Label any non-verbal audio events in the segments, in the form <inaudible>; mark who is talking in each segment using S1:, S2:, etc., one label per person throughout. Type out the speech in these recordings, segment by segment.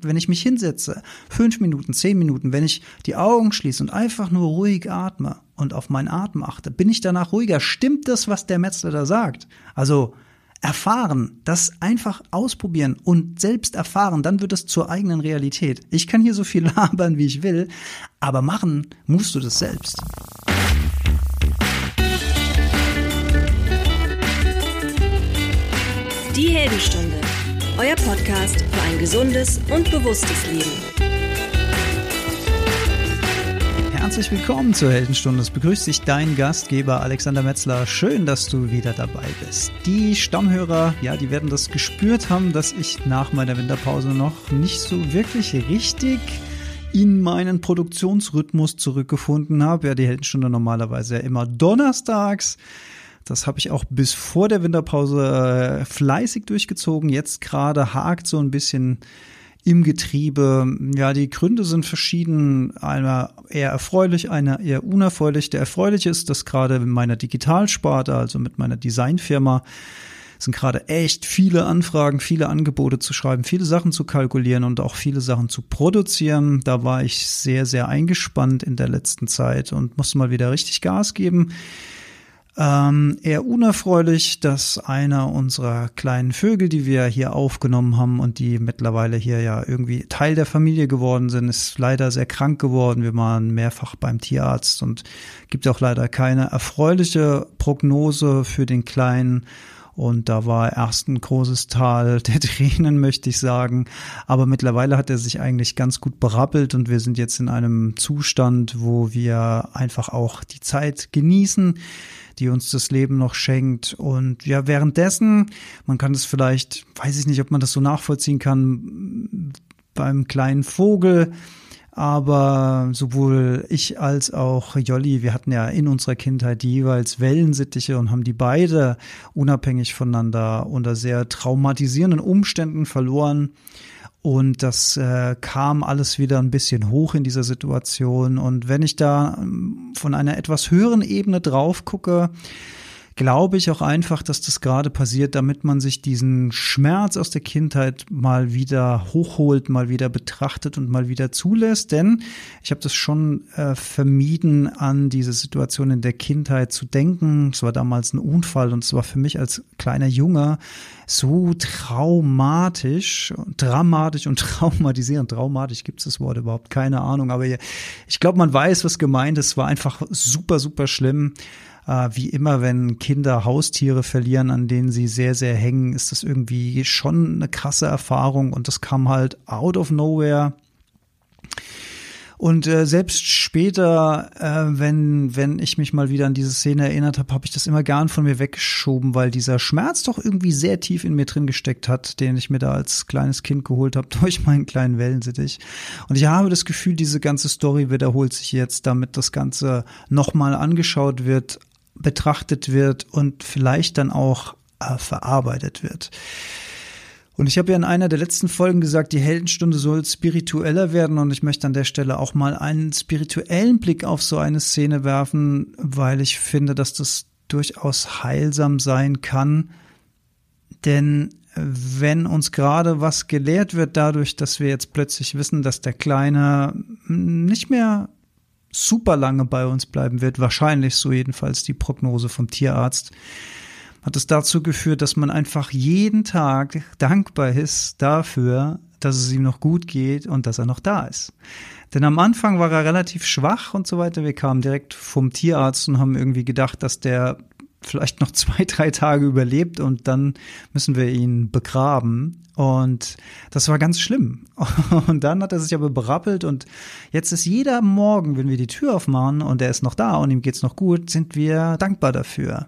S1: Wenn ich mich hinsetze, fünf Minuten, zehn Minuten, wenn ich die Augen schließe und einfach nur ruhig atme und auf meinen Atem achte, bin ich danach ruhiger. Stimmt das, was der Metzler da sagt? Also erfahren, das einfach ausprobieren und selbst erfahren, dann wird es zur eigenen Realität. Ich kann hier so viel <laughs> labern, wie ich will, aber machen musst du das selbst.
S2: Die Heldenstunde euer Podcast für ein gesundes und bewusstes Leben.
S1: Herzlich willkommen zur Heldenstunde. Es begrüßt dich dein Gastgeber Alexander Metzler. Schön, dass du wieder dabei bist. Die Stammhörer, ja, die werden das gespürt haben, dass ich nach meiner Winterpause noch nicht so wirklich richtig in meinen Produktionsrhythmus zurückgefunden habe. Ja, die Heldenstunde normalerweise ja immer donnerstags. Das habe ich auch bis vor der Winterpause äh, fleißig durchgezogen. Jetzt gerade hakt so ein bisschen im Getriebe. Ja, die Gründe sind verschieden. Einer eher erfreulich, einer eher unerfreulich. Der erfreuliche ist, dass gerade in meiner Digitalsparte, also mit meiner Designfirma, sind gerade echt viele Anfragen, viele Angebote zu schreiben, viele Sachen zu kalkulieren und auch viele Sachen zu produzieren. Da war ich sehr, sehr eingespannt in der letzten Zeit und musste mal wieder richtig Gas geben. Ähm, eher unerfreulich, dass einer unserer kleinen Vögel, die wir hier aufgenommen haben und die mittlerweile hier ja irgendwie Teil der Familie geworden sind, ist leider sehr krank geworden. Wir waren mehrfach beim Tierarzt und gibt auch leider keine erfreuliche Prognose für den Kleinen. Und da war erst ein großes Tal der <laughs> Tränen, möchte ich sagen. Aber mittlerweile hat er sich eigentlich ganz gut berappelt und wir sind jetzt in einem Zustand, wo wir einfach auch die Zeit genießen die uns das Leben noch schenkt. Und ja, währenddessen, man kann das vielleicht, weiß ich nicht, ob man das so nachvollziehen kann, beim kleinen Vogel, aber sowohl ich als auch Jolli, wir hatten ja in unserer Kindheit jeweils Wellensittiche und haben die beide unabhängig voneinander unter sehr traumatisierenden Umständen verloren. Und das äh, kam alles wieder ein bisschen hoch in dieser Situation. Und wenn ich da ähm, von einer etwas höheren Ebene drauf gucke, glaube ich auch einfach, dass das gerade passiert, damit man sich diesen Schmerz aus der Kindheit mal wieder hochholt, mal wieder betrachtet und mal wieder zulässt. Denn ich habe das schon äh, vermieden, an diese Situation in der Kindheit zu denken. Es war damals ein Unfall und es war für mich als kleiner Junge so traumatisch, dramatisch und <laughs> traumatisierend. Traumatisch gibt es das Wort überhaupt, keine Ahnung. Aber ich glaube, man weiß, was gemeint ist. Es war einfach super, super schlimm äh, wie immer, wenn Kinder Haustiere verlieren, an denen sie sehr, sehr hängen, ist das irgendwie schon eine krasse Erfahrung und das kam halt out of nowhere. Und äh, selbst später, äh, wenn, wenn ich mich mal wieder an diese Szene erinnert habe, habe ich das immer gern von mir weggeschoben, weil dieser Schmerz doch irgendwie sehr tief in mir drin gesteckt hat, den ich mir da als kleines Kind geholt habe <laughs> durch meinen kleinen Wellensittich. Und ich habe das Gefühl, diese ganze Story wiederholt sich jetzt, damit das Ganze nochmal angeschaut wird, betrachtet wird und vielleicht dann auch äh, verarbeitet wird. Und ich habe ja in einer der letzten Folgen gesagt, die Heldenstunde soll spiritueller werden und ich möchte an der Stelle auch mal einen spirituellen Blick auf so eine Szene werfen, weil ich finde, dass das durchaus heilsam sein kann. Denn wenn uns gerade was gelehrt wird dadurch, dass wir jetzt plötzlich wissen, dass der Kleine nicht mehr super lange bei uns bleiben wird, wahrscheinlich so jedenfalls die Prognose vom Tierarzt, hat es dazu geführt, dass man einfach jeden Tag dankbar ist dafür, dass es ihm noch gut geht und dass er noch da ist. Denn am Anfang war er relativ schwach und so weiter. Wir kamen direkt vom Tierarzt und haben irgendwie gedacht, dass der vielleicht noch <laughs> zwei, drei Tage überlebt und dann müssen wir ihn begraben. Und das war ganz schlimm. <laughs> Und dann hat er sich aber berappelt und jetzt ist jeder Morgen, wenn wir die Tür aufmachen und er ist noch da und ihm geht's noch gut, sind wir dankbar dafür.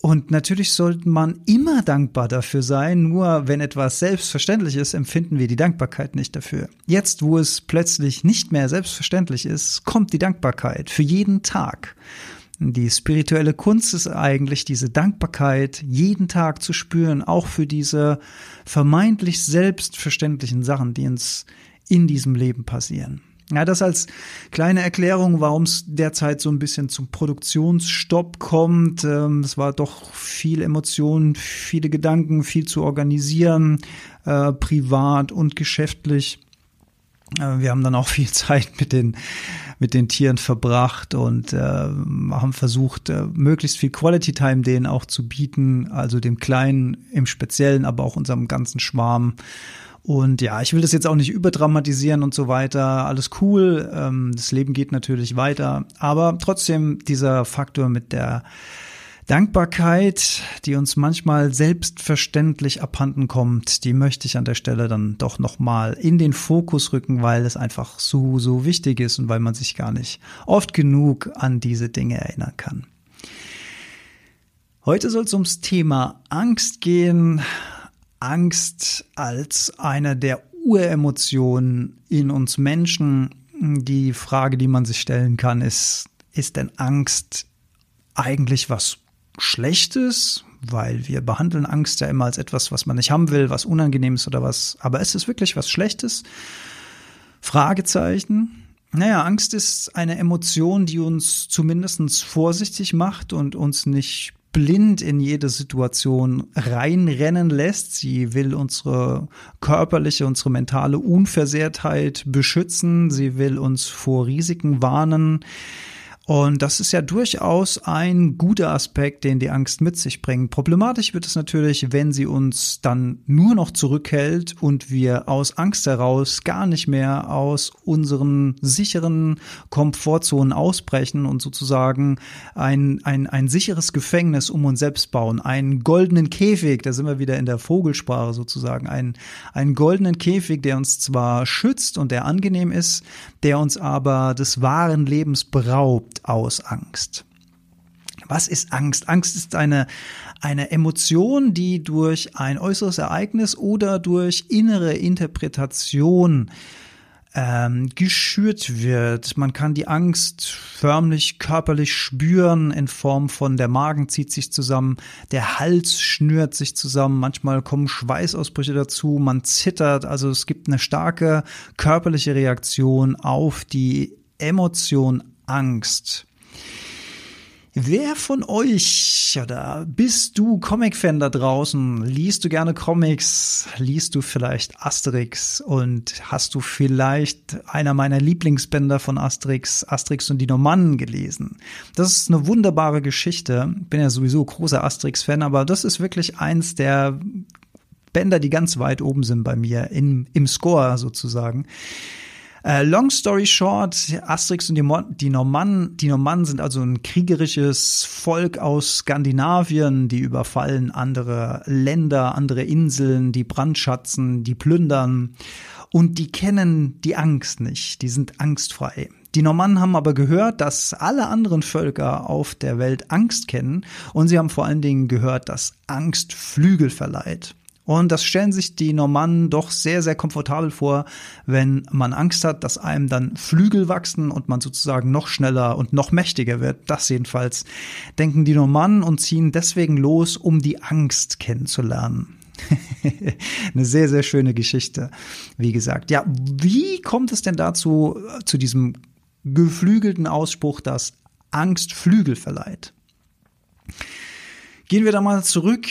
S1: Und natürlich sollte man immer dankbar dafür sein, nur wenn etwas selbstverständlich ist, empfinden wir die Dankbarkeit nicht dafür. Jetzt, wo es plötzlich nicht mehr selbstverständlich ist, kommt die Dankbarkeit für jeden Tag. Die spirituelle Kunst ist eigentlich diese Dankbarkeit jeden Tag zu spüren, auch für diese vermeintlich selbstverständlichen Sachen, die uns in diesem Leben passieren. Ja, das als kleine Erklärung, warum es derzeit so ein bisschen zum Produktionsstopp kommt. Ähm, es war doch viel Emotion, viele Gedanken, viel zu organisieren, äh, privat und geschäftlich. Äh, wir haben dann auch <laughs> viel Zeit mit den mit den Tieren verbracht und äh, haben versucht, äh, möglichst viel Quality Time denen auch zu bieten, also dem Kleinen im Speziellen, aber auch unserem ganzen Schwarm. Und ja, ich will das jetzt auch nicht überdramatisieren und so weiter. Alles cool. Ähm, das Leben geht natürlich weiter. Aber trotzdem dieser Faktor mit der Dankbarkeit, die uns manchmal selbstverständlich abhanden kommt, die möchte ich an der Stelle dann doch nochmal in den Fokus rücken, weil es einfach so, so wichtig ist und weil man sich gar nicht oft genug an diese Dinge erinnern kann. Heute soll es ums Thema Angst gehen. Angst als eine der Uremotionen in uns Menschen. Die Frage, die man sich stellen kann, ist, ist denn Angst eigentlich was Schlechtes? Weil wir behandeln Angst ja immer als etwas, was man nicht haben will, was unangenehm ist oder was. Aber ist es wirklich was Schlechtes? Fragezeichen. Naja, Angst ist eine Emotion, die uns zumindest vorsichtig macht und uns nicht blind in jede Situation reinrennen lässt. Sie will unsere körperliche, unsere mentale Unversehrtheit beschützen. Sie will uns vor Risiken warnen. Und das ist ja durchaus ein guter Aspekt, den die Angst mit sich bringt. Problematisch wird es natürlich, wenn sie uns dann nur noch zurückhält und wir aus Angst heraus gar nicht mehr aus unseren sicheren Komfortzonen ausbrechen und sozusagen ein, ein, ein sicheres Gefängnis um uns selbst bauen. Einen goldenen Käfig, da sind wir wieder in der Vogelsprache sozusagen, einen, einen goldenen Käfig, der uns zwar schützt und der angenehm ist, der uns aber des wahren Lebens beraubt aus Angst. Was ist Angst? Angst ist eine, eine Emotion, die durch ein äußeres Ereignis oder durch innere Interpretation ähm, geschürt wird. Man kann die Angst förmlich körperlich spüren in Form von der Magen zieht sich zusammen, der Hals schnürt sich zusammen, manchmal kommen Schweißausbrüche dazu, man zittert. Also es gibt eine starke körperliche Reaktion auf die Emotion Angst. Wer von euch oder bist du Comic-Fan da draußen? Liest du gerne Comics? Liest du vielleicht Asterix? Und hast du vielleicht einer meiner Lieblingsbänder von Asterix, Asterix und die Normannen gelesen? Das ist eine wunderbare Geschichte. Bin ja sowieso großer Asterix-Fan, aber das ist wirklich eins der Bänder, die ganz weit oben sind bei mir im, im Score sozusagen. Äh, long story short, Asterix und die, Mo die Normannen, die Normannen sind also ein kriegerisches Volk aus Skandinavien, die überfallen andere Länder, andere Inseln, die brandschatzen, die plündern und die kennen die Angst nicht, die sind angstfrei. Die Normannen haben aber gehört, dass alle anderen Völker auf der Welt Angst kennen und sie haben vor allen Dingen gehört, dass Angst Flügel verleiht. Und das stellen sich die Normannen doch sehr, sehr komfortabel vor, wenn man Angst hat, dass einem dann Flügel wachsen und man sozusagen noch schneller und noch mächtiger wird. Das jedenfalls denken die Normannen und ziehen deswegen los, um die Angst kennenzulernen. <laughs> Eine sehr, sehr schöne Geschichte, wie gesagt. Ja, wie kommt es denn dazu, zu diesem geflügelten Ausspruch, dass Angst Flügel verleiht? Gehen wir da mal zurück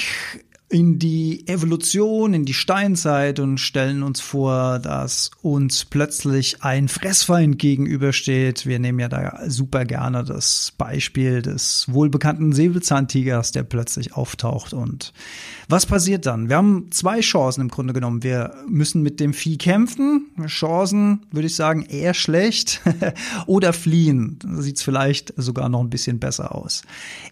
S1: in die Evolution, in die Steinzeit und stellen uns vor, dass uns plötzlich ein Fressfeind gegenübersteht. Wir nehmen ja da super gerne das Beispiel des wohlbekannten Säbelzahntigers, der plötzlich auftaucht. Und was passiert dann? Wir haben zwei Chancen im Grunde genommen. Wir müssen mit dem Vieh kämpfen. Chancen, würde ich sagen, eher schlecht. <laughs> Oder fliehen. Da sieht es vielleicht sogar noch ein bisschen besser aus.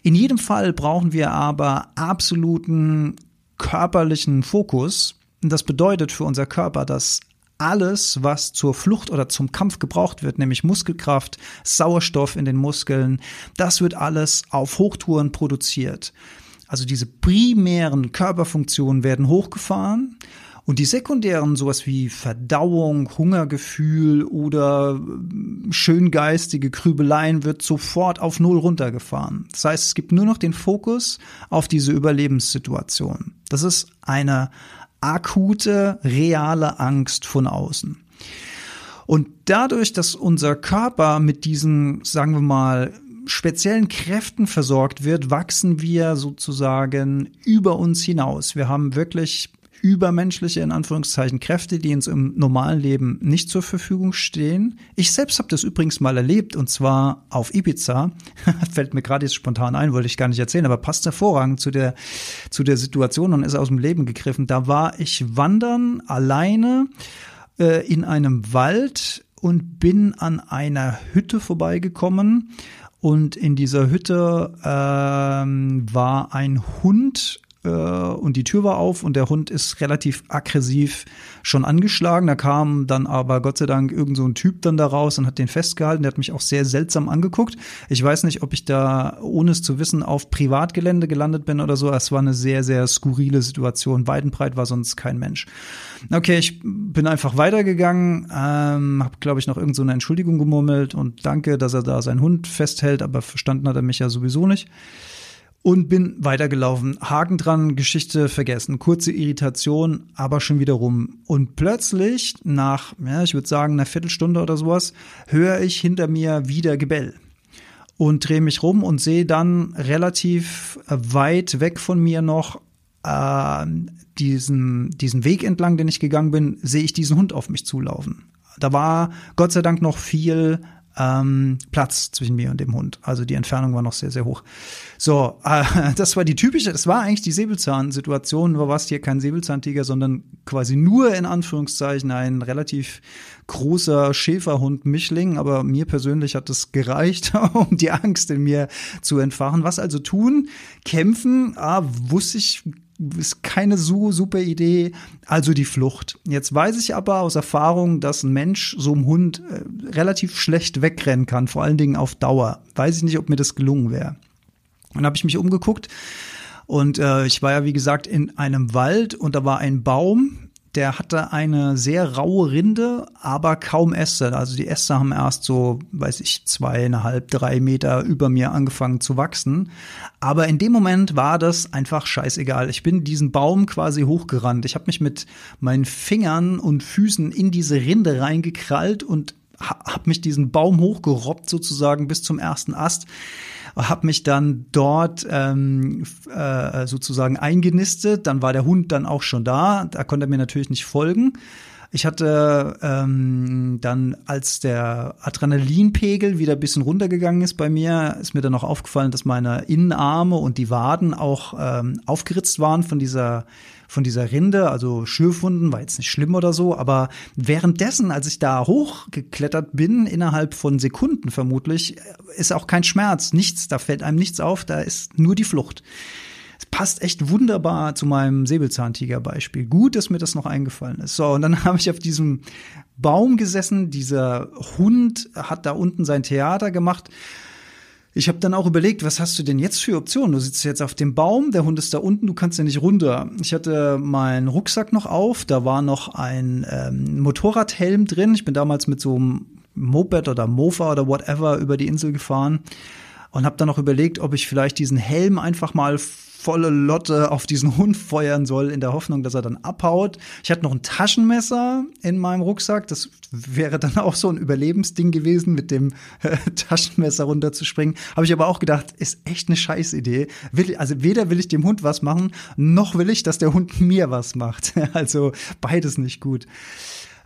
S1: In jedem Fall brauchen wir aber absoluten körperlichen Fokus. Das bedeutet für unser Körper, dass alles, was zur Flucht oder zum Kampf gebraucht wird, nämlich Muskelkraft, Sauerstoff in den Muskeln, das wird alles auf Hochtouren produziert. Also diese primären Körperfunktionen werden hochgefahren und die sekundären, sowas wie Verdauung, Hungergefühl oder äh, schöngeistige Krübeleien, wird sofort auf Null runtergefahren. Das heißt, es gibt nur noch den Fokus auf diese Überlebenssituation. Das ist eine akute, reale Angst von außen. Und dadurch, dass unser Körper mit diesen, sagen wir mal, speziellen Kräften versorgt wird, wachsen wir sozusagen über uns hinaus. Wir haben wirklich übermenschliche, in Anführungszeichen, Kräfte, die uns im normalen Leben nicht zur Verfügung stehen. Ich selbst habe das übrigens mal erlebt und zwar auf Ibiza. <laughs> Fällt mir gerade jetzt spontan ein, wollte ich gar nicht erzählen, aber passt hervorragend zu der, zu der Situation und ist aus dem Leben gegriffen. Da war ich wandern alleine äh, in einem Wald und bin an einer Hütte vorbeigekommen. Und in dieser Hütte ähm, war ein Hund und die Tür war auf und der Hund ist relativ aggressiv schon angeschlagen. Da kam dann aber Gott sei Dank irgend so ein Typ dann da raus und hat den festgehalten. Der hat mich auch sehr seltsam angeguckt. Ich weiß nicht, ob ich da, ohne es zu wissen, auf Privatgelände gelandet bin oder so. Es war eine sehr, sehr skurrile Situation. Weidenbreit war sonst kein Mensch. Okay, ich bin einfach weitergegangen, ähm, habe, glaube ich, noch irgend so eine Entschuldigung gemurmelt und danke, dass er da seinen Hund festhält, aber verstanden hat er mich ja sowieso nicht und bin weitergelaufen. Haken dran, Geschichte vergessen. Kurze Irritation, aber schon wieder rum. Und plötzlich, nach, ja, ich würde sagen, einer Viertelstunde oder sowas, höre ich hinter mir wieder Gebell. Und drehe mich rum und sehe dann relativ weit weg von mir noch äh, diesen, diesen Weg entlang, den ich gegangen bin, sehe ich diesen Hund auf mich zulaufen. Da war Gott sei Dank noch viel ähm, Platz zwischen mir und dem Hund. Also die Entfernung war noch sehr, sehr hoch. So, äh, <laughs> das war die typische, das war eigentlich die Säbelzahn-Situation, war es hier kein Säbelzahntiger, sondern quasi nur in Anführungszeichen ein relativ großer Schäferhund Mischling, aber mir persönlich hat es gereicht, <laughs> um die Angst in mir zu entfachen. Was also tun? Kämpfen, ah, wusste ich ist keine so super Idee, also die Flucht. Jetzt weiß ich aber aus Erfahrung, dass ein Mensch so einem Hund äh, relativ schlecht wegrennen kann, vor allen Dingen auf Dauer. Weiß ich nicht, ob mir das gelungen wäre. Dann habe ich mich umgeguckt und äh, ich war ja wie gesagt in einem Wald und da war ein Baum, der hatte eine sehr raue Rinde, aber kaum Äste. Also die Äste haben erst so, weiß ich, zweieinhalb, drei Meter über mir angefangen zu wachsen. Aber in dem Moment war das einfach scheißegal. Ich bin diesen Baum quasi hochgerannt. Ich habe mich mit meinen Fingern und Füßen in diese Rinde reingekrallt und habe mich diesen Baum hochgerobbt sozusagen bis zum ersten Ast habe mich dann dort ähm, äh, sozusagen eingenistet. Dann war der Hund dann auch schon da. Da konnte er mir natürlich nicht folgen. Ich hatte ähm, dann, als der Adrenalinpegel wieder ein bisschen runtergegangen ist bei mir, ist mir dann auch aufgefallen, dass meine Innenarme und die Waden auch ähm, aufgeritzt waren von dieser von dieser Rinde, also Schürfwunden, war jetzt nicht schlimm oder so, aber währenddessen, als ich da hochgeklettert bin, innerhalb von Sekunden vermutlich, ist auch kein Schmerz, nichts, da fällt einem nichts auf, da ist nur die Flucht. Passt echt wunderbar zu meinem Säbelzahntiger-Beispiel. Gut, dass mir das noch eingefallen ist. So, und dann <laughs> habe ich auf diesem Baum gesessen. Dieser Hund hat da unten sein Theater gemacht. Ich habe dann auch überlegt, was hast du denn jetzt für Optionen? Du sitzt jetzt auf dem Baum, der Hund ist da unten, du kannst ja nicht runter. Ich hatte meinen Rucksack noch auf, da war noch ein ähm, Motorradhelm drin. Ich bin damals mit so einem Moped oder Mofa oder whatever über die Insel gefahren und habe dann noch überlegt, ob ich vielleicht diesen Helm einfach mal volle Lotte auf diesen Hund feuern soll, in der Hoffnung, dass er dann abhaut. Ich hatte noch ein Taschenmesser in meinem Rucksack. Das wäre dann auch so ein Überlebensding gewesen, mit dem äh, Taschenmesser runterzuspringen. Habe ich aber auch gedacht, ist echt eine Scheißidee. Will, also weder will ich dem Hund was machen, noch will ich, dass der Hund mir was macht. <laughs> also beides nicht gut.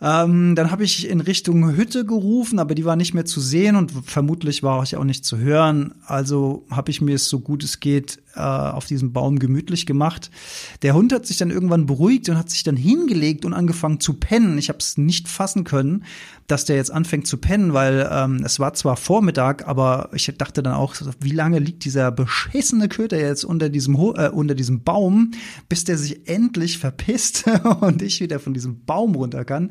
S1: Ähm, dann habe ich in Richtung Hütte gerufen, aber die war nicht mehr zu sehen und vermutlich war ich auch nicht zu hören. Also habe ich mir es so gut es geht äh, auf diesem Baum gemütlich gemacht. Der Hund hat sich dann irgendwann beruhigt und hat sich dann hingelegt und angefangen zu pennen. Ich habe es nicht fassen können, dass der jetzt anfängt zu pennen, weil ähm, es war zwar Vormittag, aber ich dachte dann auch, wie lange liegt dieser beschissene Köter jetzt unter diesem äh, unter diesem Baum, bis der sich endlich verpisst <laughs> und ich wieder von diesem Baum runter kann.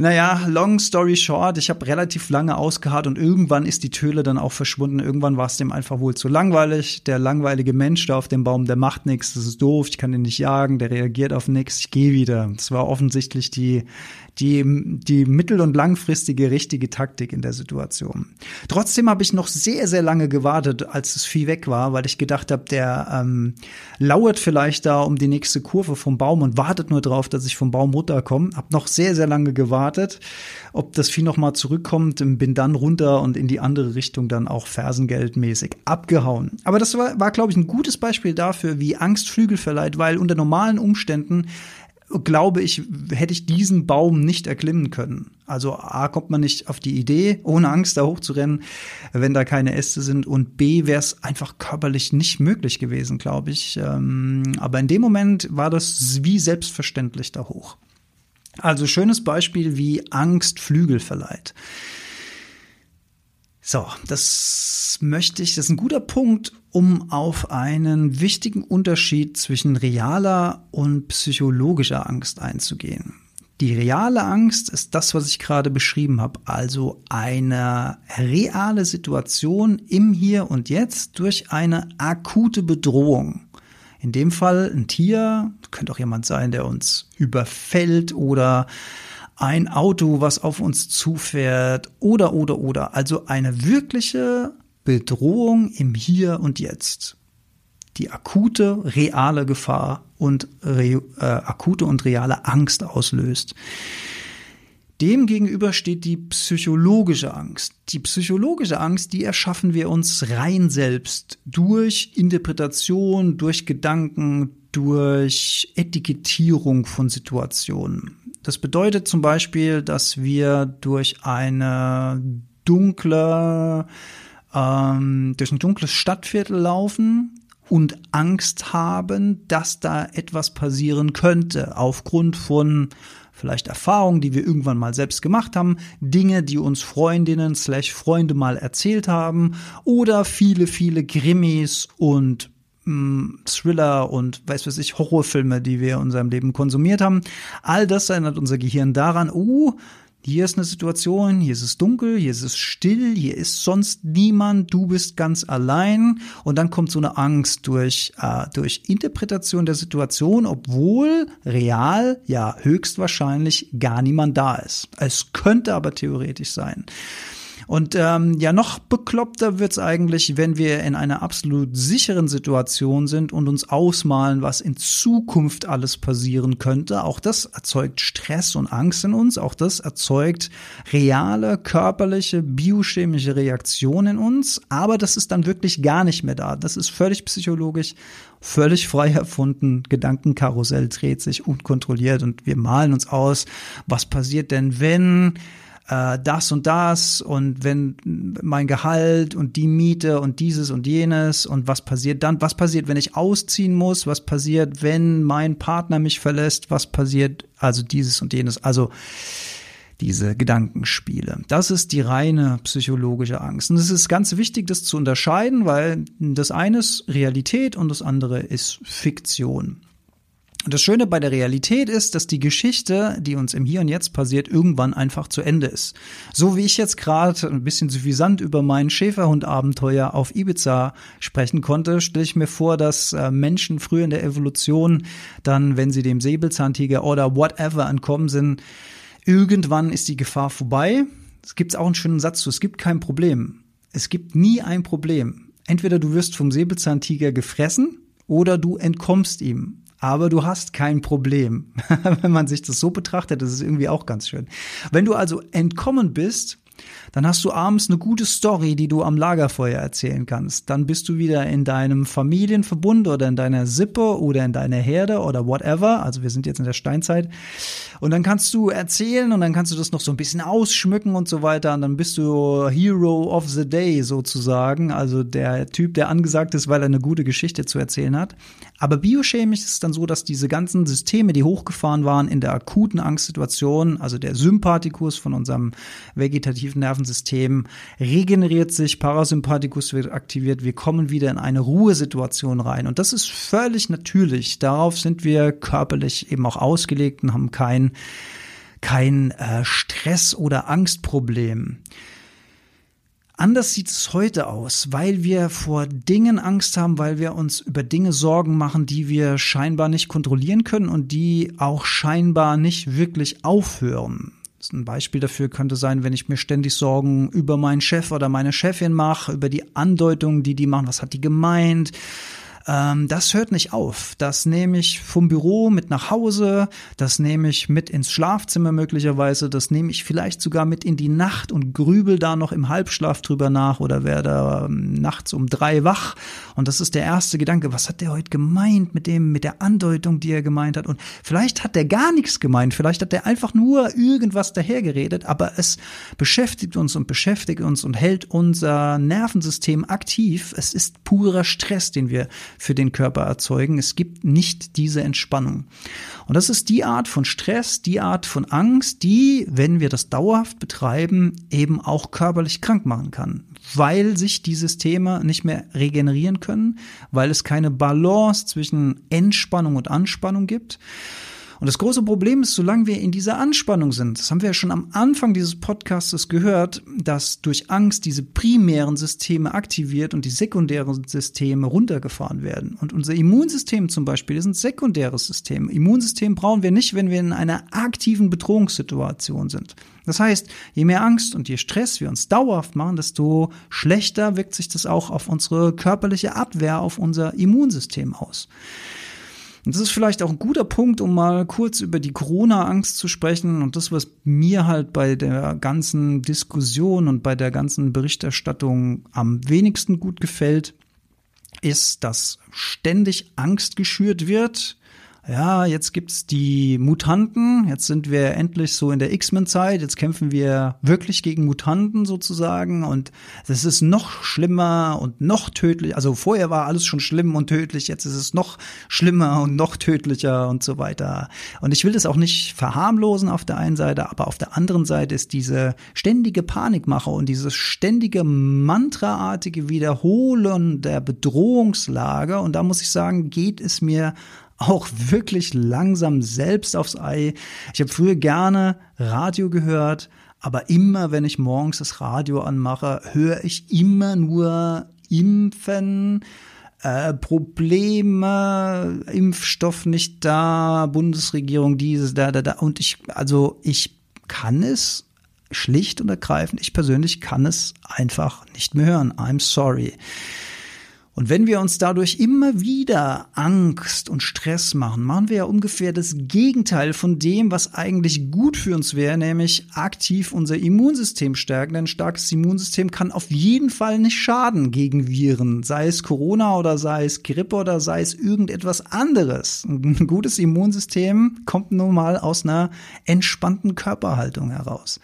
S1: Naja, long story short, ich habe relativ lange ausgeharrt und irgendwann ist die Töle dann auch verschwunden. Irgendwann war es dem einfach wohl zu langweilig. Der langweilige Mensch da auf dem Baum, der macht nichts, das ist doof, ich kann den nicht jagen, der reagiert auf nichts, ich gehe wieder. Das war offensichtlich die die, die mittel- und langfristige richtige Taktik in der Situation. Trotzdem habe ich noch sehr, sehr lange gewartet, als das Vieh weg war, weil ich gedacht habe, der ähm, lauert vielleicht da um die nächste Kurve vom Baum und wartet nur drauf, dass ich vom Baum runterkomme. Hab noch sehr, sehr lange gewartet ob das Vieh nochmal zurückkommt, bin dann runter und in die andere Richtung dann auch fersengeldmäßig abgehauen. Aber das war, war glaube ich, ein gutes Beispiel dafür, wie Angst Flügel verleiht, weil unter normalen Umständen glaube ich, hätte ich diesen Baum nicht erklimmen können. Also A, kommt man nicht auf die Idee, ohne Angst da hochzurennen, wenn da keine Äste sind. Und B, wäre es einfach körperlich nicht möglich gewesen, glaube ich. Ähm, aber in dem Moment war das wie selbstverständlich da hoch. Also schönes Beispiel, wie Angst Flügel verleiht. So, das möchte ich, das ist ein guter Punkt, um auf einen wichtigen Unterschied zwischen realer und psychologischer Angst einzugehen. Die reale Angst ist das, was ich gerade beschrieben habe, also eine reale Situation im Hier und Jetzt durch eine akute Bedrohung. In dem Fall ein Tier, könnte auch jemand sein, der uns überfällt oder ein Auto, was auf uns zufährt oder, oder, oder. Also eine wirkliche Bedrohung im Hier und Jetzt. Die akute, reale Gefahr und re, äh, akute und reale Angst auslöst. Demgegenüber steht die psychologische Angst. Die psychologische Angst, die erschaffen wir uns rein selbst durch Interpretation, durch Gedanken, durch Etikettierung von Situationen. Das bedeutet zum Beispiel, dass wir durch eine dunkle, ähm, durch ein dunkles Stadtviertel laufen und Angst haben, dass da etwas passieren könnte, aufgrund von vielleicht Erfahrungen, die wir irgendwann mal selbst gemacht haben, Dinge, die uns Freundinnen slash Freunde mal erzählt haben oder viele, viele Grimmis und Thriller und weiß was ich, Horrorfilme, die wir in unserem Leben konsumiert haben. All das erinnert unser Gehirn daran, oh, hier ist eine Situation, hier ist es dunkel, hier ist es still, hier ist sonst niemand, du bist ganz allein und dann kommt so eine Angst durch, äh, durch Interpretation der Situation, obwohl real ja höchstwahrscheinlich gar niemand da ist. Es könnte aber theoretisch sein. Und ähm, ja, noch bekloppter wird's eigentlich, wenn wir in einer absolut sicheren Situation sind und uns ausmalen, was in Zukunft alles passieren könnte. Auch das erzeugt Stress und Angst in uns. Auch das erzeugt reale, körperliche, biochemische Reaktionen in uns. Aber das ist dann wirklich gar nicht mehr da. Das ist völlig psychologisch völlig frei erfunden. Gedankenkarussell dreht sich unkontrolliert und wir malen uns aus, was passiert denn, wenn äh, das und das und wenn mein Gehalt und die Miete und dieses und jenes und was passiert dann, was passiert, wenn ich ausziehen muss, was passiert, wenn mein Partner mich verlässt, was passiert, also dieses und jenes, also diese Gedankenspiele. Das ist die reine psychologische Angst. Und es ist ganz wichtig, das zu unterscheiden, weil das eine ist Realität und das andere ist Fiktion. Und das Schöne bei der Realität ist, dass die Geschichte, die uns im Hier und Jetzt passiert, irgendwann einfach zu Ende ist. So wie ich jetzt gerade ein bisschen suffisant über mein Schäferhund-Abenteuer auf Ibiza sprechen konnte, stelle ich mir vor, dass äh, Menschen früher in der Evolution dann, wenn sie dem Säbelzahntiger oder whatever entkommen sind, irgendwann ist die Gefahr vorbei. Es gibt auch einen schönen Satz zu, es gibt kein Problem. Es gibt nie ein Problem. Entweder du wirst vom Säbelzahntiger gefressen oder du entkommst ihm aber du hast kein Problem. <laughs> Wenn man sich das so betrachtet, das ist irgendwie auch ganz schön. Wenn du also entkommen bist, dann hast du abends eine gute Story, die du am Lagerfeuer erzählen kannst. Dann bist du wieder in deinem Familienverbund oder in deiner Sippe oder in deiner Herde oder whatever. Also wir sind jetzt in der Steinzeit. Und dann kannst du erzählen und dann kannst du das noch so ein bisschen ausschmücken und so weiter. Und dann bist du Hero of the Day sozusagen. Also der Typ, der angesagt ist, weil er eine gute Geschichte zu erzählen hat. Aber biochemisch ist es dann so, dass diese ganzen Systeme, die hochgefahren waren in der akuten Angstsituation, also der Sympathikus von unserem vegetativen Nervensystem, regeneriert sich, Parasympathikus wird aktiviert, wir kommen wieder in eine Ruhesituation rein. Und das ist völlig natürlich. Darauf sind wir körperlich eben auch ausgelegt und haben kein, kein äh, Stress- oder Angstproblem. Anders sieht es heute aus, weil wir vor Dingen Angst haben, weil wir uns über Dinge Sorgen machen, die wir scheinbar nicht kontrollieren können und die auch scheinbar nicht wirklich aufhören. Ein Beispiel dafür könnte sein, wenn ich mir ständig Sorgen über meinen Chef oder meine Chefin mache, über die Andeutungen, die die machen, was hat die gemeint, ähm, das hört nicht auf. Das nehme ich vom Büro mit nach Hause, das nehme ich mit ins Schlafzimmer möglicherweise, das nehme ich vielleicht sogar mit in die Nacht und grübel da noch im Halbschlaf drüber nach oder werde ähm, nachts um drei wach. Und das ist der erste Gedanke, was hat der heute gemeint mit dem, mit der Andeutung, die er gemeint hat? Und vielleicht hat der gar nichts gemeint, vielleicht hat der einfach nur irgendwas dahergeredet, aber es beschäftigt uns und beschäftigt uns und hält unser Nervensystem aktiv. Es ist purer Stress, den wir für den Körper erzeugen. Es gibt nicht diese Entspannung. Und das ist die Art von Stress, die Art von Angst, die, wenn wir das dauerhaft betreiben, eben auch körperlich krank machen kann, weil sich die Systeme nicht mehr regenerieren können, weil es keine Balance zwischen Entspannung und Anspannung gibt. Und das große Problem ist, solange wir in dieser Anspannung sind, das haben wir ja schon am Anfang dieses Podcastes gehört, dass durch Angst diese primären Systeme aktiviert und die sekundären Systeme runtergefahren werden. Und unser Immunsystem zum Beispiel ist ein sekundäres System. Immunsystem brauchen wir nicht, wenn wir in einer aktiven Bedrohungssituation sind. Das heißt, je mehr Angst und je Stress wir uns dauerhaft machen, desto schlechter wirkt sich das auch auf unsere körperliche Abwehr, auf unser Immunsystem aus. Und das ist vielleicht auch ein guter Punkt, um mal kurz über die Corona-Angst zu sprechen und das, was mir halt bei der ganzen Diskussion und bei der ganzen Berichterstattung am wenigsten gut gefällt, ist, dass ständig Angst geschürt wird ja, jetzt gibt's die Mutanten, jetzt sind wir endlich so in der X-Men-Zeit, jetzt kämpfen wir wirklich gegen Mutanten sozusagen und das ist noch schlimmer und noch tödlich. Also vorher war alles schon schlimm und tödlich, jetzt ist es noch schlimmer und noch tödlicher und so weiter. Und ich will das auch nicht verharmlosen auf der einen Seite, aber auf der anderen Seite ist diese ständige Panikmache und dieses ständige mantraartige Wiederholen der Bedrohungslage und da muss ich sagen, geht es mir auch wirklich langsam selbst aufs Ei. Ich habe früher gerne Radio gehört, aber immer, wenn ich morgens das Radio anmache, höre ich immer nur Impfen, äh, Probleme, Impfstoff nicht da, Bundesregierung dieses, da, da, da. Und ich, also ich kann es schlicht und ergreifend, ich persönlich kann es einfach nicht mehr hören. I'm sorry. Und wenn wir uns dadurch immer wieder Angst und Stress machen, machen wir ja ungefähr das Gegenteil von dem, was eigentlich gut für uns wäre, nämlich aktiv unser Immunsystem stärken. Denn ein starkes Immunsystem kann auf jeden Fall nicht schaden gegen Viren, sei es Corona oder sei es Grippe oder sei es irgendetwas anderes. Ein gutes Immunsystem kommt nun mal aus einer entspannten Körperhaltung heraus.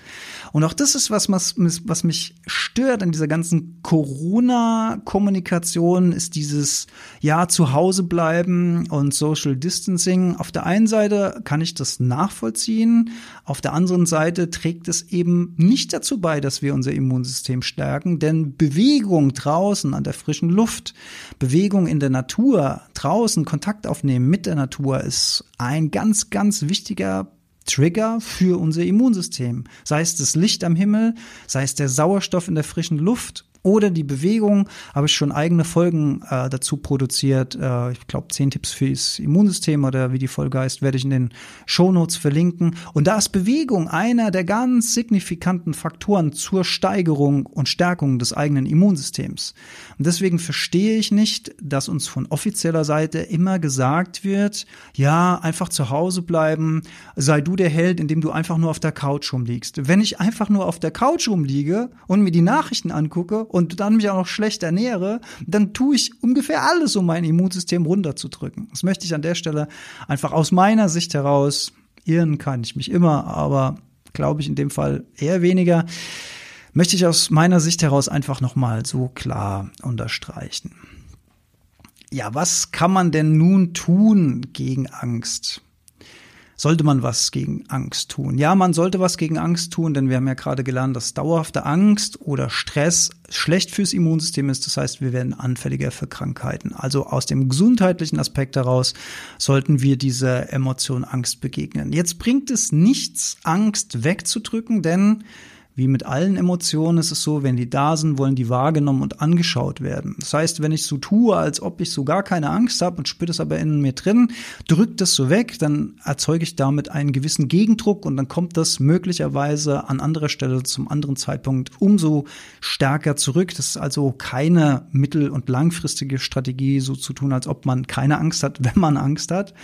S1: Und auch das ist was, was, mich stört an dieser ganzen Corona-Kommunikation Diskussion ist dieses Ja zu Hause bleiben und Social Distancing. Auf der einen Seite kann ich das nachvollziehen, auf der anderen Seite trägt es eben nicht dazu bei, dass wir unser Immunsystem stärken, denn Bewegung draußen an der frischen Luft, Bewegung in der Natur, draußen Kontakt aufnehmen mit der Natur ist ein ganz, ganz wichtiger Trigger für unser Immunsystem. Sei es das Licht am Himmel, sei es der Sauerstoff in der frischen Luft oder die Bewegung habe ich schon eigene Folgen äh, dazu produziert. Äh, ich glaube, zehn Tipps fürs Immunsystem oder wie die Folge heißt, werde ich in den Shownotes verlinken. Und da ist Bewegung einer der ganz signifikanten Faktoren zur Steigerung und Stärkung des eigenen Immunsystems. Und deswegen verstehe ich nicht, dass uns von offizieller Seite immer gesagt wird, ja, einfach zu Hause bleiben, sei du der Held, indem du einfach nur auf der Couch rumliegst. Wenn ich einfach nur auf der Couch rumliege und mir die Nachrichten angucke und dann mich auch noch schlecht ernähre, dann tue ich ungefähr alles, um mein Immunsystem runterzudrücken. Das möchte ich an der Stelle einfach aus meiner Sicht heraus, irren kann ich mich immer, aber glaube ich in dem Fall eher weniger, möchte ich aus meiner Sicht heraus einfach nochmal so klar unterstreichen. Ja, was kann man denn nun tun gegen Angst? Sollte man was gegen Angst tun? Ja, man sollte was gegen Angst tun, denn wir haben ja gerade gelernt, dass dauerhafte Angst oder Stress schlecht fürs Immunsystem ist. Das heißt, wir werden anfälliger für Krankheiten. Also aus dem gesundheitlichen Aspekt heraus sollten wir dieser Emotion Angst begegnen. Jetzt bringt es nichts, Angst wegzudrücken, denn Wie mit allen Emotionen ist es so, wenn die da sind, wollen die wahrgenommen und angeschaut werden. Das heißt, wenn ich so tue, als ob ich so gar keine Angst habe und spüre das aber in mir drin, drückt das so weg, dann erzeuge ich damit einen gewissen Gegendruck und dann kommt das möglicherweise an anderer Stelle zum anderen Zeitpunkt umso stärker zurück. Das ist also keine mittel- und langfristige Strategie, so zu tun, als ob man keine Angst hat, <laughs> wenn man Angst hat,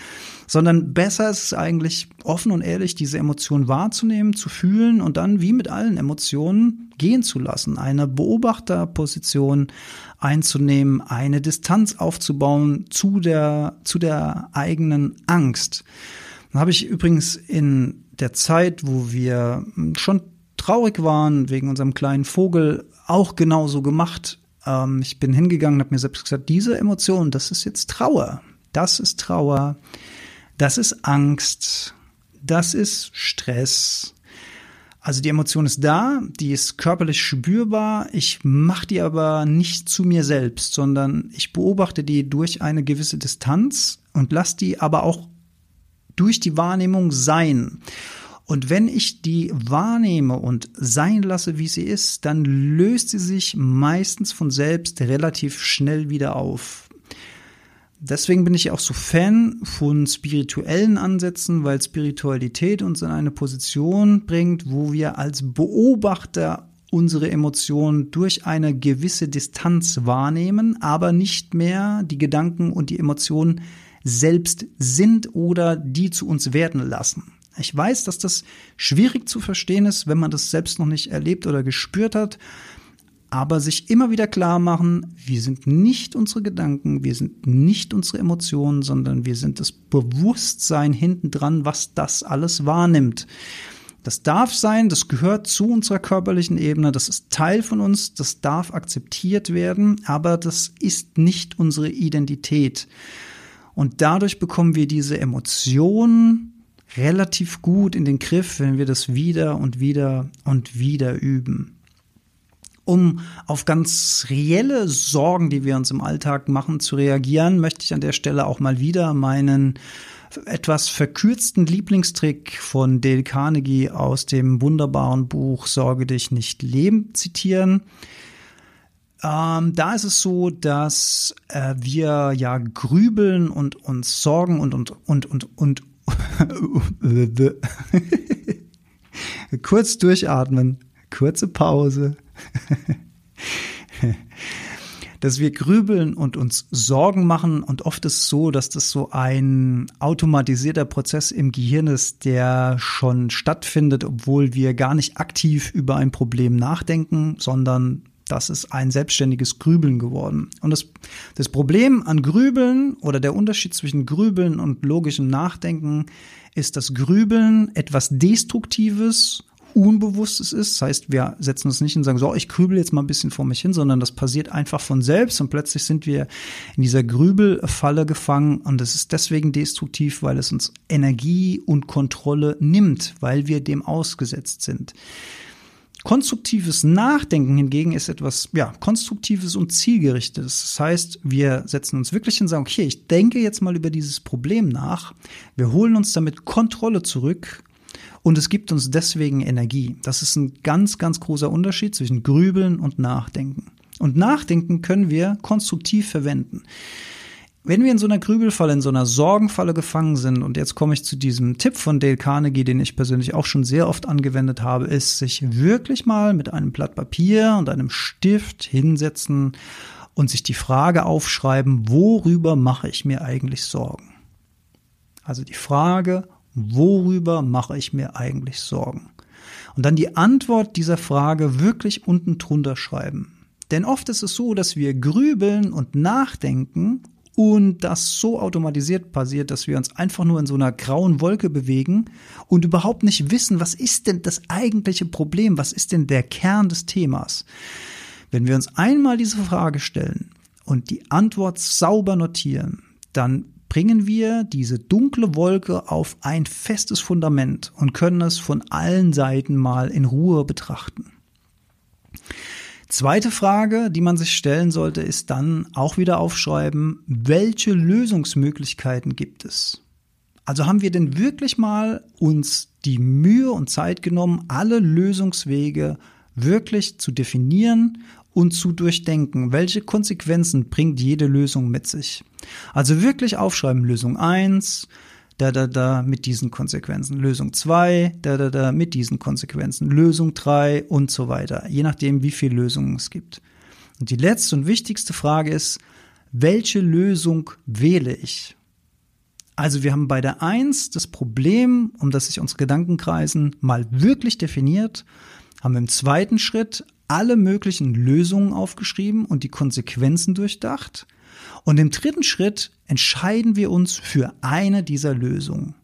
S1: sondern besser ist es eigentlich, offen und ehrlich diese Emotion wahrzunehmen, zu fühlen und dann wie mit allen Emotionen gehen zu lassen, eine Beobachterposition einzunehmen, eine Distanz aufzubauen zu der, zu der eigenen Angst. Dann habe ich übrigens in der Zeit, wo wir schon traurig waren wegen unserem kleinen Vogel, auch genauso gemacht. Ähm, ich bin hingegangen, habe mir selbst gesagt, diese Emotion, das ist jetzt Trauer. Das ist Trauer. Das ist Angst. Das ist Stress. Also die Emotion ist da, die ist körperlich spürbar. Ich mache die aber nicht zu mir selbst, sondern ich beobachte die durch eine gewisse Distanz und lasse die aber auch durch die Wahrnehmung sein. Und wenn ich die wahrnehme und sein lasse, wie sie ist, dann löst sie sich meistens von selbst relativ schnell wieder auf. Deswegen bin ich auch so Fan von spirituellen Ansätzen, weil Spiritualität uns in eine Position bringt, wo wir als Beobachter unsere Emotionen durch eine gewisse Distanz wahrnehmen, aber nicht mehr die Gedanken und die Emotionen selbst sind oder die zu uns werden lassen. Ich weiß, dass das schwierig zu verstehen ist, wenn man das selbst noch nicht erlebt oder gespürt hat aber sich immer wieder klar machen, wir sind nicht unsere Gedanken, wir sind nicht unsere Emotionen, sondern wir sind das Bewusstsein hinten dran, was das alles wahrnimmt. Das darf sein, das gehört zu unserer körperlichen Ebene, das ist Teil von uns, das darf akzeptiert werden, aber das ist nicht unsere Identität. Und dadurch bekommen wir diese Emotionen relativ gut in den Griff, wenn wir das wieder und wieder und wieder üben um auf ganz reelle Sorgen, die wir uns im Alltag machen, zu reagieren, möchte ich an der Stelle auch mal wieder meinen etwas verkürzten Lieblingstrick von Dale Carnegie aus dem wunderbaren Buch Sorge dich nicht leben zitieren. Ähm, da ist es so, dass äh, wir ja grübeln und uns sorgen und und und und und <laughs> kurz durchatmen, kurze Pause. <laughs> dass wir grübeln und uns Sorgen machen und oft ist es so, dass das so ein automatisierter Prozess im Gehirn ist, der schon stattfindet, obwohl wir gar nicht aktiv über ein Problem nachdenken, sondern das ist ein selbstständiges Grübeln geworden. Und das, das Problem an Grübeln oder der Unterschied zwischen Grübeln und logischem Nachdenken ist, dass Grübeln etwas Destruktives Unbewusstes ist. Das heißt, wir setzen uns nicht und sagen, so, ich grübel jetzt mal ein bisschen vor mich hin, sondern das passiert einfach von selbst und plötzlich sind wir in dieser Grübelfalle gefangen und es ist deswegen destruktiv, weil es uns Energie und Kontrolle nimmt, weil wir dem ausgesetzt sind. Konstruktives Nachdenken hingegen ist etwas, ja, konstruktives und zielgerichtetes. Das heißt, wir setzen uns wirklich hin und sagen, okay, ich denke jetzt mal über dieses Problem nach. Wir holen uns damit Kontrolle zurück und es gibt uns deswegen Energie. Das ist ein ganz, ganz großer Unterschied zwischen Grübeln und Nachdenken. Und Nachdenken können wir konstruktiv verwenden. Wenn wir in so einer Grübelfalle, in so einer Sorgenfalle gefangen sind, und jetzt komme ich zu diesem Tipp von Dale Carnegie, den ich persönlich auch schon sehr oft angewendet habe, ist, sich wirklich mal mit einem Blatt Papier und einem Stift hinsetzen und sich die Frage aufschreiben, worüber mache ich mir eigentlich Sorgen? Also die Frage, Worüber mache ich mir eigentlich Sorgen? Und dann die Antwort dieser Frage wirklich unten drunter schreiben. Denn oft ist es so, dass wir grübeln und nachdenken und das so automatisiert passiert, dass wir uns einfach nur in so einer grauen Wolke bewegen und überhaupt nicht wissen, was ist denn das eigentliche Problem, was ist denn der Kern des Themas. Wenn wir uns einmal diese Frage stellen und die Antwort sauber notieren, dann bringen wir diese dunkle Wolke auf ein festes Fundament und können es von allen Seiten mal in Ruhe betrachten. Zweite Frage, die man sich stellen sollte, ist dann auch wieder aufschreiben, welche Lösungsmöglichkeiten gibt es? Also haben wir denn wirklich mal uns die Mühe und Zeit genommen, alle Lösungswege wirklich zu definieren und zu durchdenken, welche Konsequenzen bringt jede Lösung mit sich. Also wirklich aufschreiben, Lösung eins da, da, da, mit diesen Konsequenzen. Lösung zwei da, da, da, mit diesen Konsequenzen. Lösung drei und so weiter. Je nachdem, wie viele Lösungen es gibt. Und die letzte und wichtigste Frage ist, welche Lösung wähle ich? Also wir haben bei der eins das Problem, um das sich unsere Gedanken kreisen, mal wirklich definiert, haben im zweiten Schritt alle möglichen Lösungen aufgeschrieben und die Konsequenzen durchdacht. Und im dritten Schritt entscheiden wir uns für eine dieser Lösungen.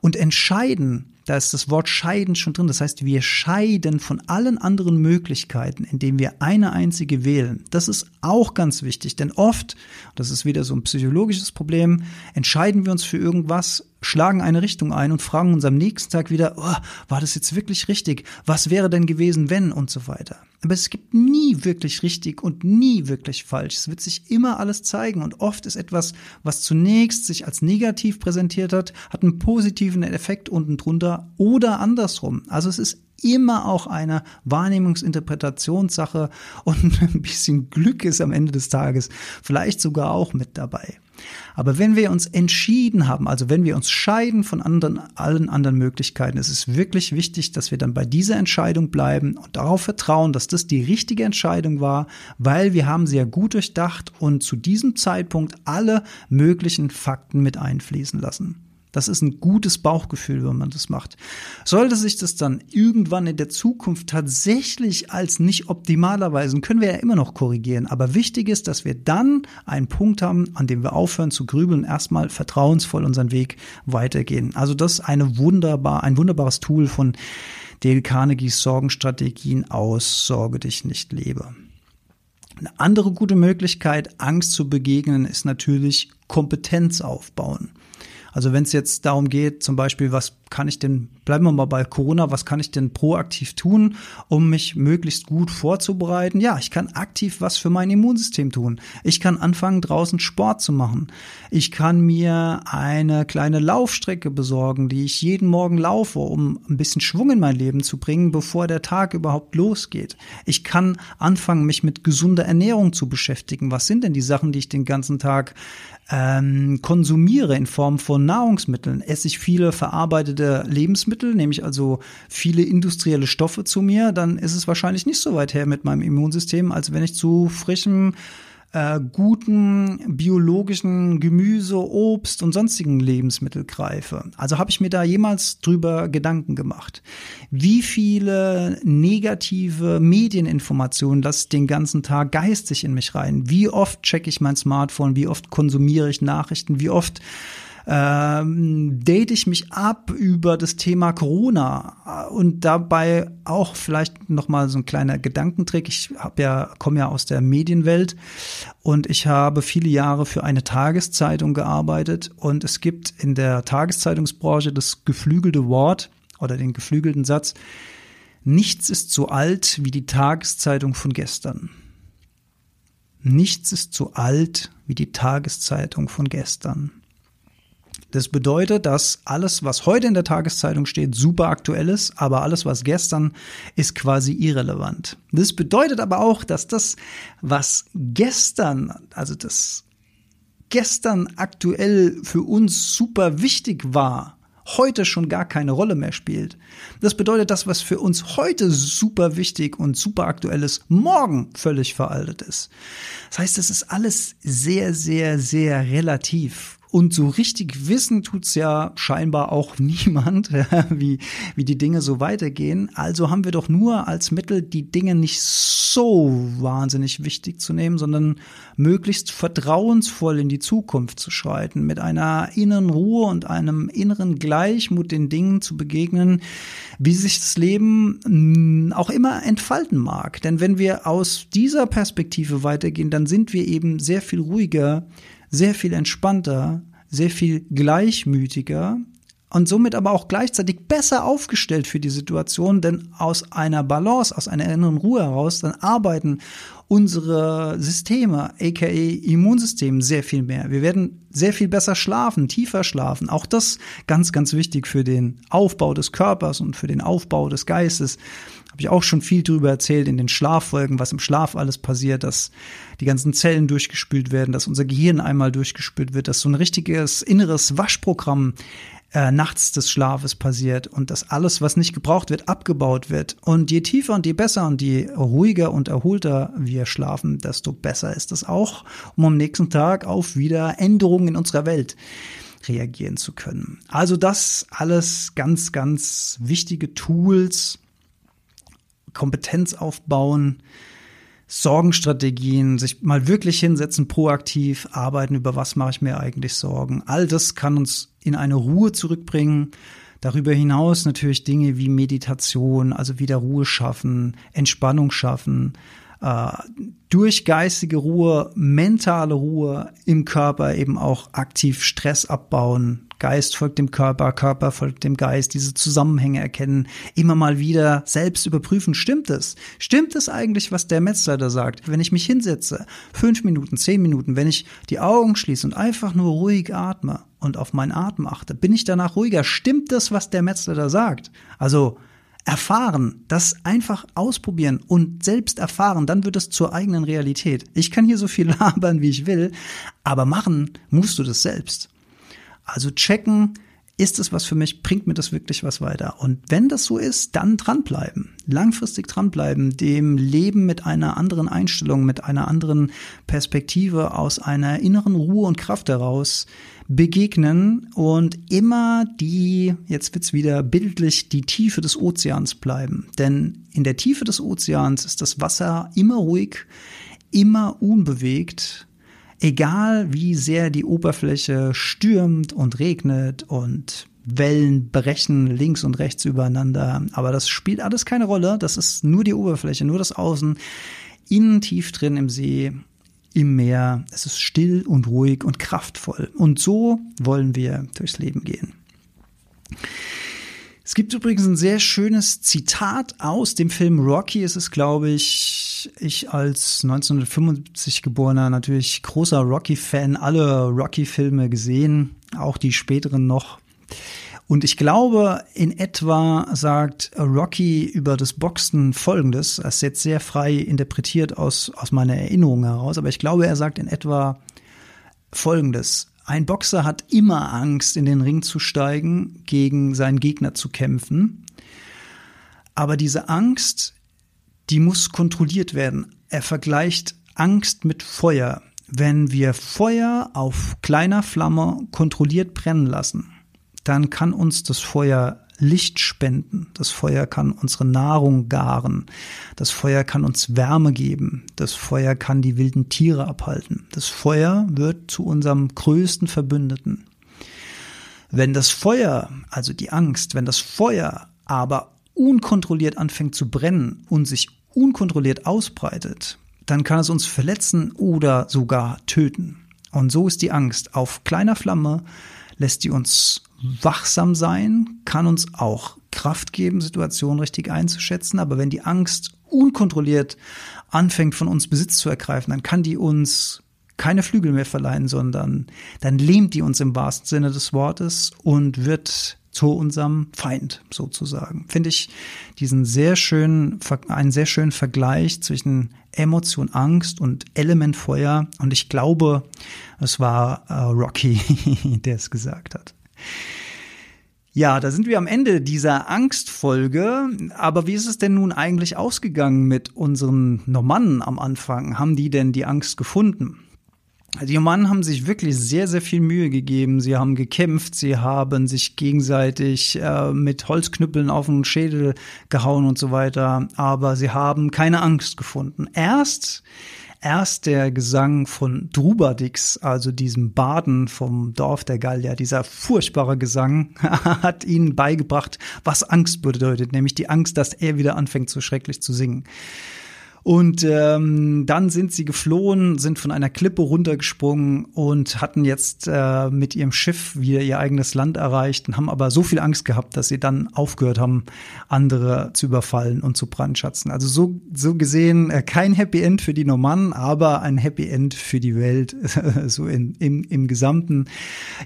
S1: Und entscheiden da ist das Wort scheiden schon drin. Das heißt, wir scheiden von allen anderen Möglichkeiten, indem wir eine einzige wählen. Das ist auch ganz wichtig, denn oft, das ist wieder so ein psychologisches Problem, entscheiden wir uns für irgendwas, schlagen eine Richtung ein und fragen uns am nächsten Tag wieder, oh, war das jetzt wirklich richtig? Was wäre denn gewesen, wenn? Und so weiter. Aber es gibt nie wirklich richtig und nie wirklich falsch. Es wird sich immer alles zeigen und oft ist etwas, was zunächst sich als negativ präsentiert hat, hat einen positiven Effekt unten drunter oder andersrum. Also es ist immer auch eine Wahrnehmungsinterpretationssache und <laughs> ein bisschen Glück ist am Ende des Tages vielleicht sogar auch mit dabei. Aber wenn wir uns entschieden haben, also wenn wir uns scheiden von anderen, allen anderen Möglichkeiten, ist es wirklich wichtig, dass wir dann bei dieser Entscheidung bleiben und darauf vertrauen, dass das die richtige Entscheidung war, weil wir haben sie ja gut durchdacht und zu diesem Zeitpunkt alle möglichen Fakten mit einfließen lassen. Das ist ein gutes Bauchgefühl, wenn man das macht. Sollte sich das dann irgendwann in der Zukunft tatsächlich als nicht optimal erweisen, können wir ja immer noch korrigieren. Aber wichtig ist, dass wir dann einen Punkt haben, an dem wir aufhören zu grübeln, erstmal vertrauensvoll unseren Weg weitergehen. Also das ist eine wunderbar, ein wunderbares Tool von Dale Carnegies Sorgenstrategien aus Sorge dich nicht lebe. Eine andere gute Möglichkeit, Angst zu begegnen, ist natürlich Kompetenz aufbauen. Also wenn es jetzt darum geht, zum Beispiel, was kann ich denn, bleiben wir mal bei Corona, was kann ich denn proaktiv tun, um mich möglichst gut vorzubereiten? Ja, ich kann aktiv was für mein Immunsystem tun. Ich kann anfangen, draußen Sport zu machen. Ich kann mir eine kleine Laufstrecke besorgen, die ich jeden Morgen laufe, um ein bisschen Schwung in mein Leben zu bringen, bevor der Tag überhaupt losgeht. Ich kann anfangen, mich mit gesunder Ernährung zu beschäftigen. Was sind denn die Sachen, die ich den ganzen Tag ähm, konsumiere in Form von Nahrungsmitteln, esse ich viele verarbeitete Lebensmittel, nehme ich also viele industrielle Stoffe zu mir, dann ist es wahrscheinlich nicht so weit her mit meinem Immunsystem, als wenn ich zu frischem äh, guten biologischen Gemüse, Obst und sonstigen Lebensmittel greife. Also habe ich mir da jemals drüber Gedanken gemacht. Wie viele negative Medieninformationen lasse ich den ganzen Tag geistig in mich rein? Wie oft checke ich mein Smartphone? Wie oft konsumiere ich Nachrichten? Wie oft ähm, date ich mich ab über das Thema Corona und dabei auch vielleicht noch mal so ein kleiner Gedankentrick. Ich habe ja komme ja aus der Medienwelt und ich habe viele Jahre für eine Tageszeitung gearbeitet und es gibt in der Tageszeitungsbranche das geflügelte Wort oder den geflügelten Satz: Nichts ist so alt wie die Tageszeitung von gestern. Nichts ist so alt wie die Tageszeitung von gestern. Das bedeutet, dass alles, was heute in der Tageszeitung steht, super aktuell ist, aber alles, was gestern ist, quasi irrelevant. Das bedeutet aber auch, dass das, was gestern, also das gestern aktuell für uns super wichtig war, heute schon gar keine Rolle mehr spielt. Das bedeutet, das, was für uns heute super wichtig und super aktuell ist, morgen völlig veraltet ist. Das heißt, es ist alles sehr, sehr, sehr relativ. Und so richtig wissen tut's ja scheinbar auch <laughs> niemand, wie, wie die Dinge so weitergehen. Also haben wir doch nur als Mittel, die Dinge nicht so wahnsinnig wichtig zu nehmen, sondern möglichst vertrauensvoll in die Zukunft zu schreiten, mit einer inneren Ruhe und einem inneren Gleichmut den Dingen zu begegnen, wie sich das Leben mm, auch immer entfalten mag. Denn wenn wir aus dieser Perspektive weitergehen, dann sind wir eben sehr viel ruhiger, sehr viel entspannter, sehr viel gleichmütiger und somit aber auch gleichzeitig besser aufgestellt für die Situation, denn aus einer Balance, aus einer inneren Ruhe heraus, dann arbeiten unsere Systeme, aka Immunsystem, sehr viel mehr. Wir werden sehr viel besser schlafen, tiefer schlafen. Auch das ganz, ganz wichtig für den Aufbau des Körpers und für den Aufbau des Geistes. Habe ich auch schon viel drüber erzählt in den Schlaffolgen, was im Schlaf alles passiert, dass die ganzen Zellen durchgespült werden, dass unser Gehirn einmal durchgespült wird, dass so ein richtiges inneres Waschprogramm äh, nachts des Schlafes passiert und dass alles, was nicht gebraucht wird, abgebaut wird. Und je tiefer und je besser und je ruhiger und erholter wir schlafen, desto besser ist es auch, um am nächsten Tag auf wieder Änderungen in unserer Welt reagieren zu können. Also das alles ganz, ganz wichtige Tools, Kompetenz aufbauen, Sorgenstrategien, sich mal wirklich hinsetzen, proaktiv arbeiten, über was mache ich mir eigentlich Sorgen. All das kann uns in eine Ruhe zurückbringen. Darüber hinaus natürlich Dinge wie Meditation, also wieder Ruhe schaffen, Entspannung schaffen, äh, durch geistige Ruhe, mentale Ruhe im Körper eben auch aktiv Stress abbauen, Geist folgt dem Körper, Körper folgt dem Geist, diese Zusammenhänge erkennen, immer mal wieder selbst überprüfen, stimmt es? Stimmt es eigentlich, was der Metzler da sagt? Wenn ich mich hinsetze, fünf Minuten, zehn Minuten, wenn ich die Augen schließe und einfach nur ruhig atme und auf meinen Atem achte, bin ich danach ruhiger? Stimmt das, was der Metzler da sagt? Also, erfahren, das einfach ausprobieren und selbst erfahren, dann wird es zur eigenen Realität. Ich kann hier so viel <laughs> labern, wie ich will, aber machen musst du das selbst. Also checken, ist es was für mich, bringt mir das wirklich was weiter? Und wenn das so ist, dann dranbleiben, langfristig dranbleiben, dem Leben mit einer anderen Einstellung, mit einer anderen Perspektive, aus einer inneren Ruhe und Kraft heraus begegnen und immer die, jetzt wird's wieder bildlich, die Tiefe des Ozeans bleiben. Denn in der Tiefe des Ozeans ist das Wasser immer ruhig, immer unbewegt egal wie sehr die Oberfläche stürmt und regnet und Wellen brechen links und rechts übereinander, aber das spielt alles keine Rolle, das ist nur die Oberfläche, nur das Außen, innen tief drin im See, im Meer, es ist still und ruhig und kraftvoll. Und so wollen wir durchs Leben gehen. Es gibt übrigens ein sehr schönes Zitat aus dem Film Rocky. Es ist, glaube ich, ich als 1975 geborener, natürlich großer Rocky-Fan, alle Rocky-Filme gesehen, auch die späteren noch. Und ich glaube, in etwa sagt Rocky über das Boxen Folgendes. Das ist jetzt sehr frei interpretiert aus, aus meiner Erinnerung heraus, aber ich glaube, er sagt in etwa Folgendes. Ein Boxer hat immer Angst, in den Ring zu steigen, gegen seinen Gegner zu kämpfen. Aber diese Angst, die muss kontrolliert werden. Er vergleicht Angst mit Feuer. Wenn wir Feuer auf kleiner Flamme kontrolliert brennen lassen, dann kann uns das Feuer Licht spenden. Das Feuer kann unsere Nahrung garen. Das Feuer kann uns Wärme geben. Das Feuer kann die wilden Tiere abhalten. Das Feuer wird zu unserem größten Verbündeten. Wenn das Feuer, also die Angst, wenn das Feuer aber unkontrolliert anfängt zu brennen und sich unkontrolliert ausbreitet, dann kann es uns verletzen oder sogar töten. Und so ist die Angst auf kleiner Flamme, lässt die uns wachsam sein, kann uns auch Kraft geben, Situationen richtig einzuschätzen. Aber wenn die Angst unkontrolliert anfängt, von uns Besitz zu ergreifen, dann kann die uns keine Flügel mehr verleihen, sondern dann lähmt die uns im wahrsten Sinne des Wortes und wird zu unserem Feind sozusagen. Finde ich diesen sehr schönen, einen sehr schönen Vergleich zwischen Emotion Angst und Element Feuer. Und ich glaube, es war äh, Rocky, <laughs> der es gesagt hat. Ja, da sind wir am Ende dieser Angstfolge. Aber wie ist es denn nun eigentlich ausgegangen mit unseren Normannen am Anfang? Haben die denn die Angst gefunden? Die Normannen haben sich wirklich sehr, sehr viel Mühe gegeben. Sie haben gekämpft, sie haben sich gegenseitig äh, mit Holzknüppeln auf den Schädel gehauen und so weiter. Aber sie haben keine Angst gefunden. Erst erst der Gesang von Drubadix, also diesem Baden vom Dorf der Gallier, dieser furchtbare Gesang, <laughs> hat ihnen beigebracht, was Angst bedeutet, nämlich die Angst, dass er wieder anfängt, so schrecklich zu singen. Und ähm, dann sind sie geflohen, sind von einer Klippe runtergesprungen und hatten jetzt äh, mit ihrem Schiff wieder ihr eigenes Land erreicht und haben aber so viel Angst gehabt, dass sie dann aufgehört haben, andere zu überfallen und zu brandschatzen. Also so, so gesehen äh, kein Happy End für die Normannen, aber ein Happy End für die Welt, <laughs> so in, im, im Gesamten.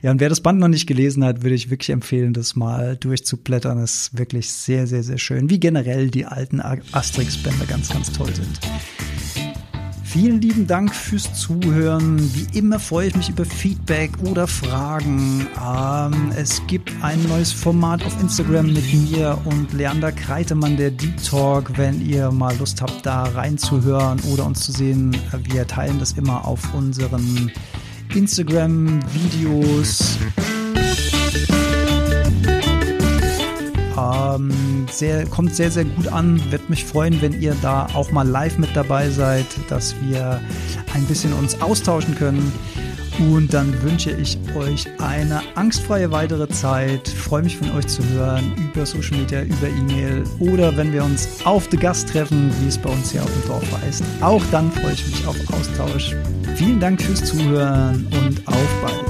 S1: Ja, und wer das Band noch nicht gelesen hat, würde ich wirklich empfehlen, das mal durchzublättern. Das ist wirklich sehr, sehr, sehr schön. Wie generell die alten Asterix-Bände ganz, ganz toll sind sind. Vielen lieben Dank fürs Zuhören. Wie immer freue ich mich über Feedback oder Fragen. Ähm, es gibt ein neues Format auf Instagram mit mir und Leander Kreitemann, der Deep Talk. Wenn ihr mal Lust habt, da reinzuhören oder uns zu sehen, wir teilen das immer auf unseren Instagram-Videos. Ähm, sehr, kommt sehr, sehr gut an. Würde mich freuen, wenn ihr da auch mal live mit dabei seid, dass wir ein bisschen uns austauschen können. Und dann wünsche ich euch eine angstfreie weitere Zeit. Freue mich von euch zu hören über Social Media, über E-Mail oder wenn wir uns auf The Gast treffen, wie es bei uns hier auf dem Dorf heißt. Auch dann freue ich mich auf Austausch. Vielen Dank fürs Zuhören und auf bald.